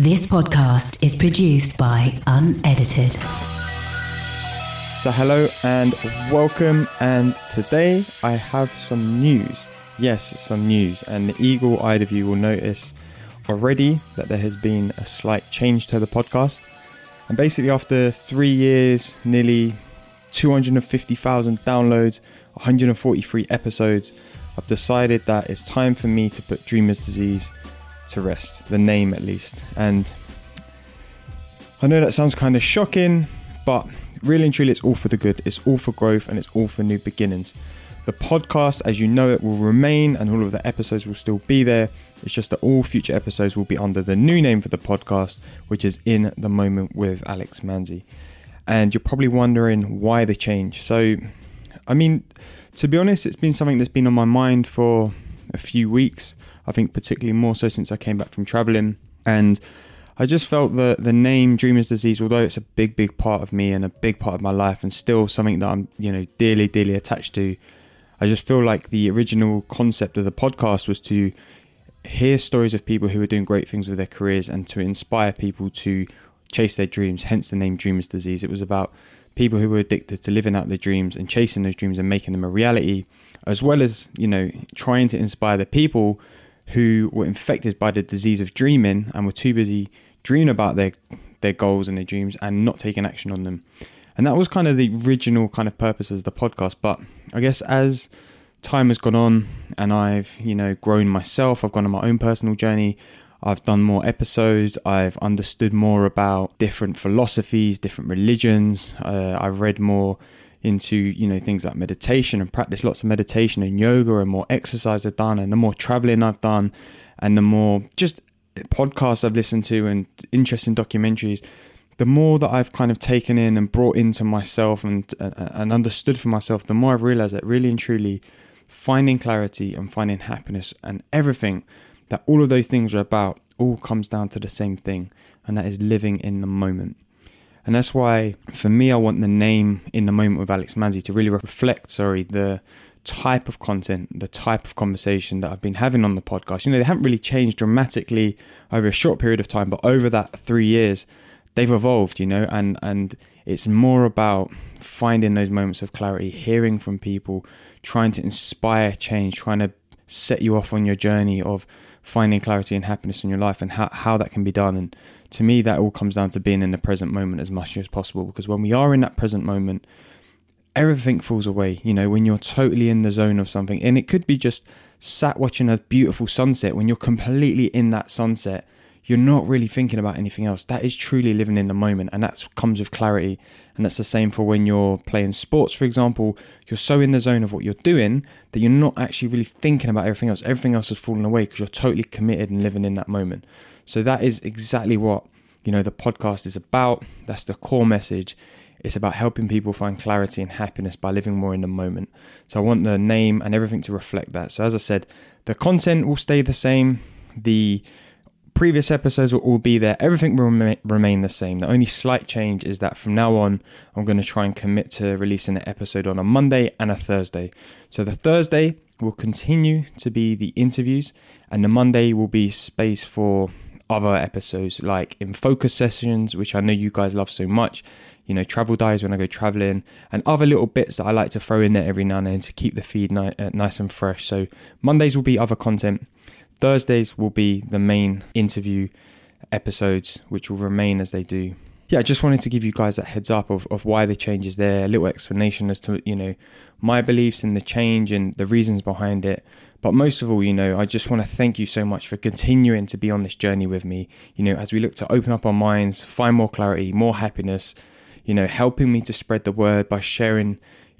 This podcast is produced by Unedited. So, hello and welcome. And today I have some news. Yes, some news. And the eagle eyed of you will notice already that there has been a slight change to the podcast. And basically, after three years, nearly 250,000 downloads, 143 episodes, I've decided that it's time for me to put Dreamer's Disease to rest, the name at least. And I know that sounds kind of shocking, but really and truly, it's all for the good. It's all for growth and it's all for new beginnings. The podcast, as you know it, will remain and all of the episodes will still be there. It's just that all future episodes will be under the new name for the podcast, which is In the Moment with Alex Manzi. And you're probably wondering why the change. So, I mean, to be honest, it's been something that's been on my mind for a few weeks. I think particularly more so since I came back from traveling. And I just felt that the name Dreamer's Disease, although it's a big, big part of me and a big part of my life, and still something that I'm, you know, dearly, dearly attached to, I just feel like the original concept of the podcast was to hear stories of people who are doing great things with their careers and to inspire people to chase their dreams, hence the name Dreamer's Disease. It was about people who were addicted to living out their dreams and chasing those dreams and making them a reality, as well as, you know, trying to inspire the people who were infected by the disease of dreaming and were too busy dreaming about their their goals and their dreams and not taking action on them. And that was kind of the original kind of purpose of the podcast. But I guess as time has gone on and I've, you know, grown myself, I've gone on my own personal journey, I've done more episodes, I've understood more about different philosophies, different religions, uh, I've read more into you know things like meditation and practice lots of meditation and yoga and more exercise I've done and the more traveling I've done and the more just podcasts I've listened to and interesting documentaries the more that I've kind of taken in and brought into myself and uh, and understood for myself the more I've realized that really and truly finding clarity and finding happiness and everything that all of those things are about all comes down to the same thing and that is living in the moment and that's why, for me, I want the name in the moment with Alex Manzi to really reflect, sorry, the type of content, the type of conversation that I've been having on the podcast. You know, they haven't really changed dramatically over a short period of time, but over that three years, they've evolved, you know, and, and it's more about finding those moments of clarity, hearing from people, trying to inspire change, trying to set you off on your journey of finding clarity and happiness in your life and how, how that can be done. And to me, that all comes down to being in the present moment as much as possible. Because when we are in that present moment, everything falls away. You know, when you're totally in the zone of something, and it could be just sat watching a beautiful sunset, when you're completely in that sunset you're not really thinking about anything else. That is truly living in the moment, and that comes with clarity. And that's the same for when you're playing sports, for example. You're so in the zone of what you're doing that you're not actually really thinking about everything else. Everything else has fallen away because you're totally committed and living in that moment. So that is exactly what you know the podcast is about. That's the core message. It's about helping people find clarity and happiness by living more in the moment. So I want the name and everything to reflect that. So as I said, the content will stay the same. The previous episodes will all be there. Everything will remain the same. The only slight change is that from now on, I'm going to try and commit to releasing an episode on a Monday and a Thursday. So the Thursday will continue to be the interviews, and the Monday will be space for other episodes like in focus sessions, which I know you guys love so much. You know, travel diaries when I go traveling, and other little bits that I like to throw in there every now and then to keep the feed ni- uh, nice and fresh. So Mondays will be other content. Thursdays will be the main interview episodes, which will remain as they do. Yeah, I just wanted to give you guys that heads up of, of why the change is there, a little explanation as to, you know, my beliefs in the change and the reasons behind it. But most of all, you know, I just want to thank you so much for continuing to be on this journey with me, you know, as we look to open up our minds, find more clarity, more happiness, you know, helping me to spread the word by sharing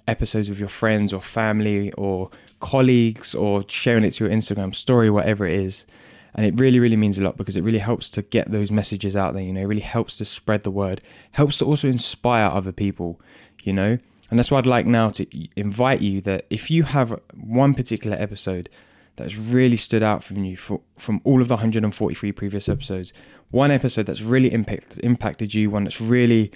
episodes with your friends or family or colleagues or sharing it to your Instagram story, whatever it is. And it really, really means a lot because it really helps to get those messages out there, you know, it really helps to spread the word, helps to also inspire other people, you know. And that's why I'd like now to invite you that if you have one particular episode that's really stood out from you for, from all of the 143 previous episodes, one episode that's really impact, impacted you, one that's really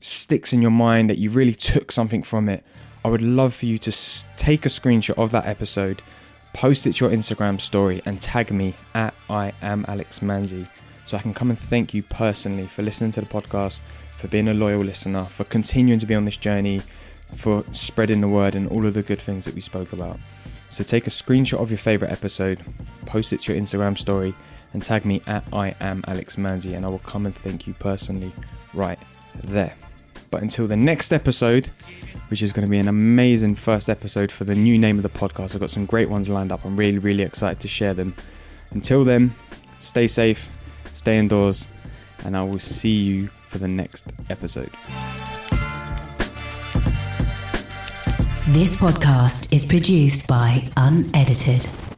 sticks in your mind that you really took something from it, I would love for you to take a screenshot of that episode, post it to your Instagram story, and tag me at I am Alex Manzi. so I can come and thank you personally for listening to the podcast, for being a loyal listener, for continuing to be on this journey, for spreading the word and all of the good things that we spoke about. So take a screenshot of your favorite episode, post it to your Instagram story, and tag me at I am Alex Manzi, and I will come and thank you personally right there. But until the next episode, which is going to be an amazing first episode for the new name of the podcast, I've got some great ones lined up. I'm really, really excited to share them. Until then, stay safe, stay indoors, and I will see you for the next episode. This podcast is produced by Unedited.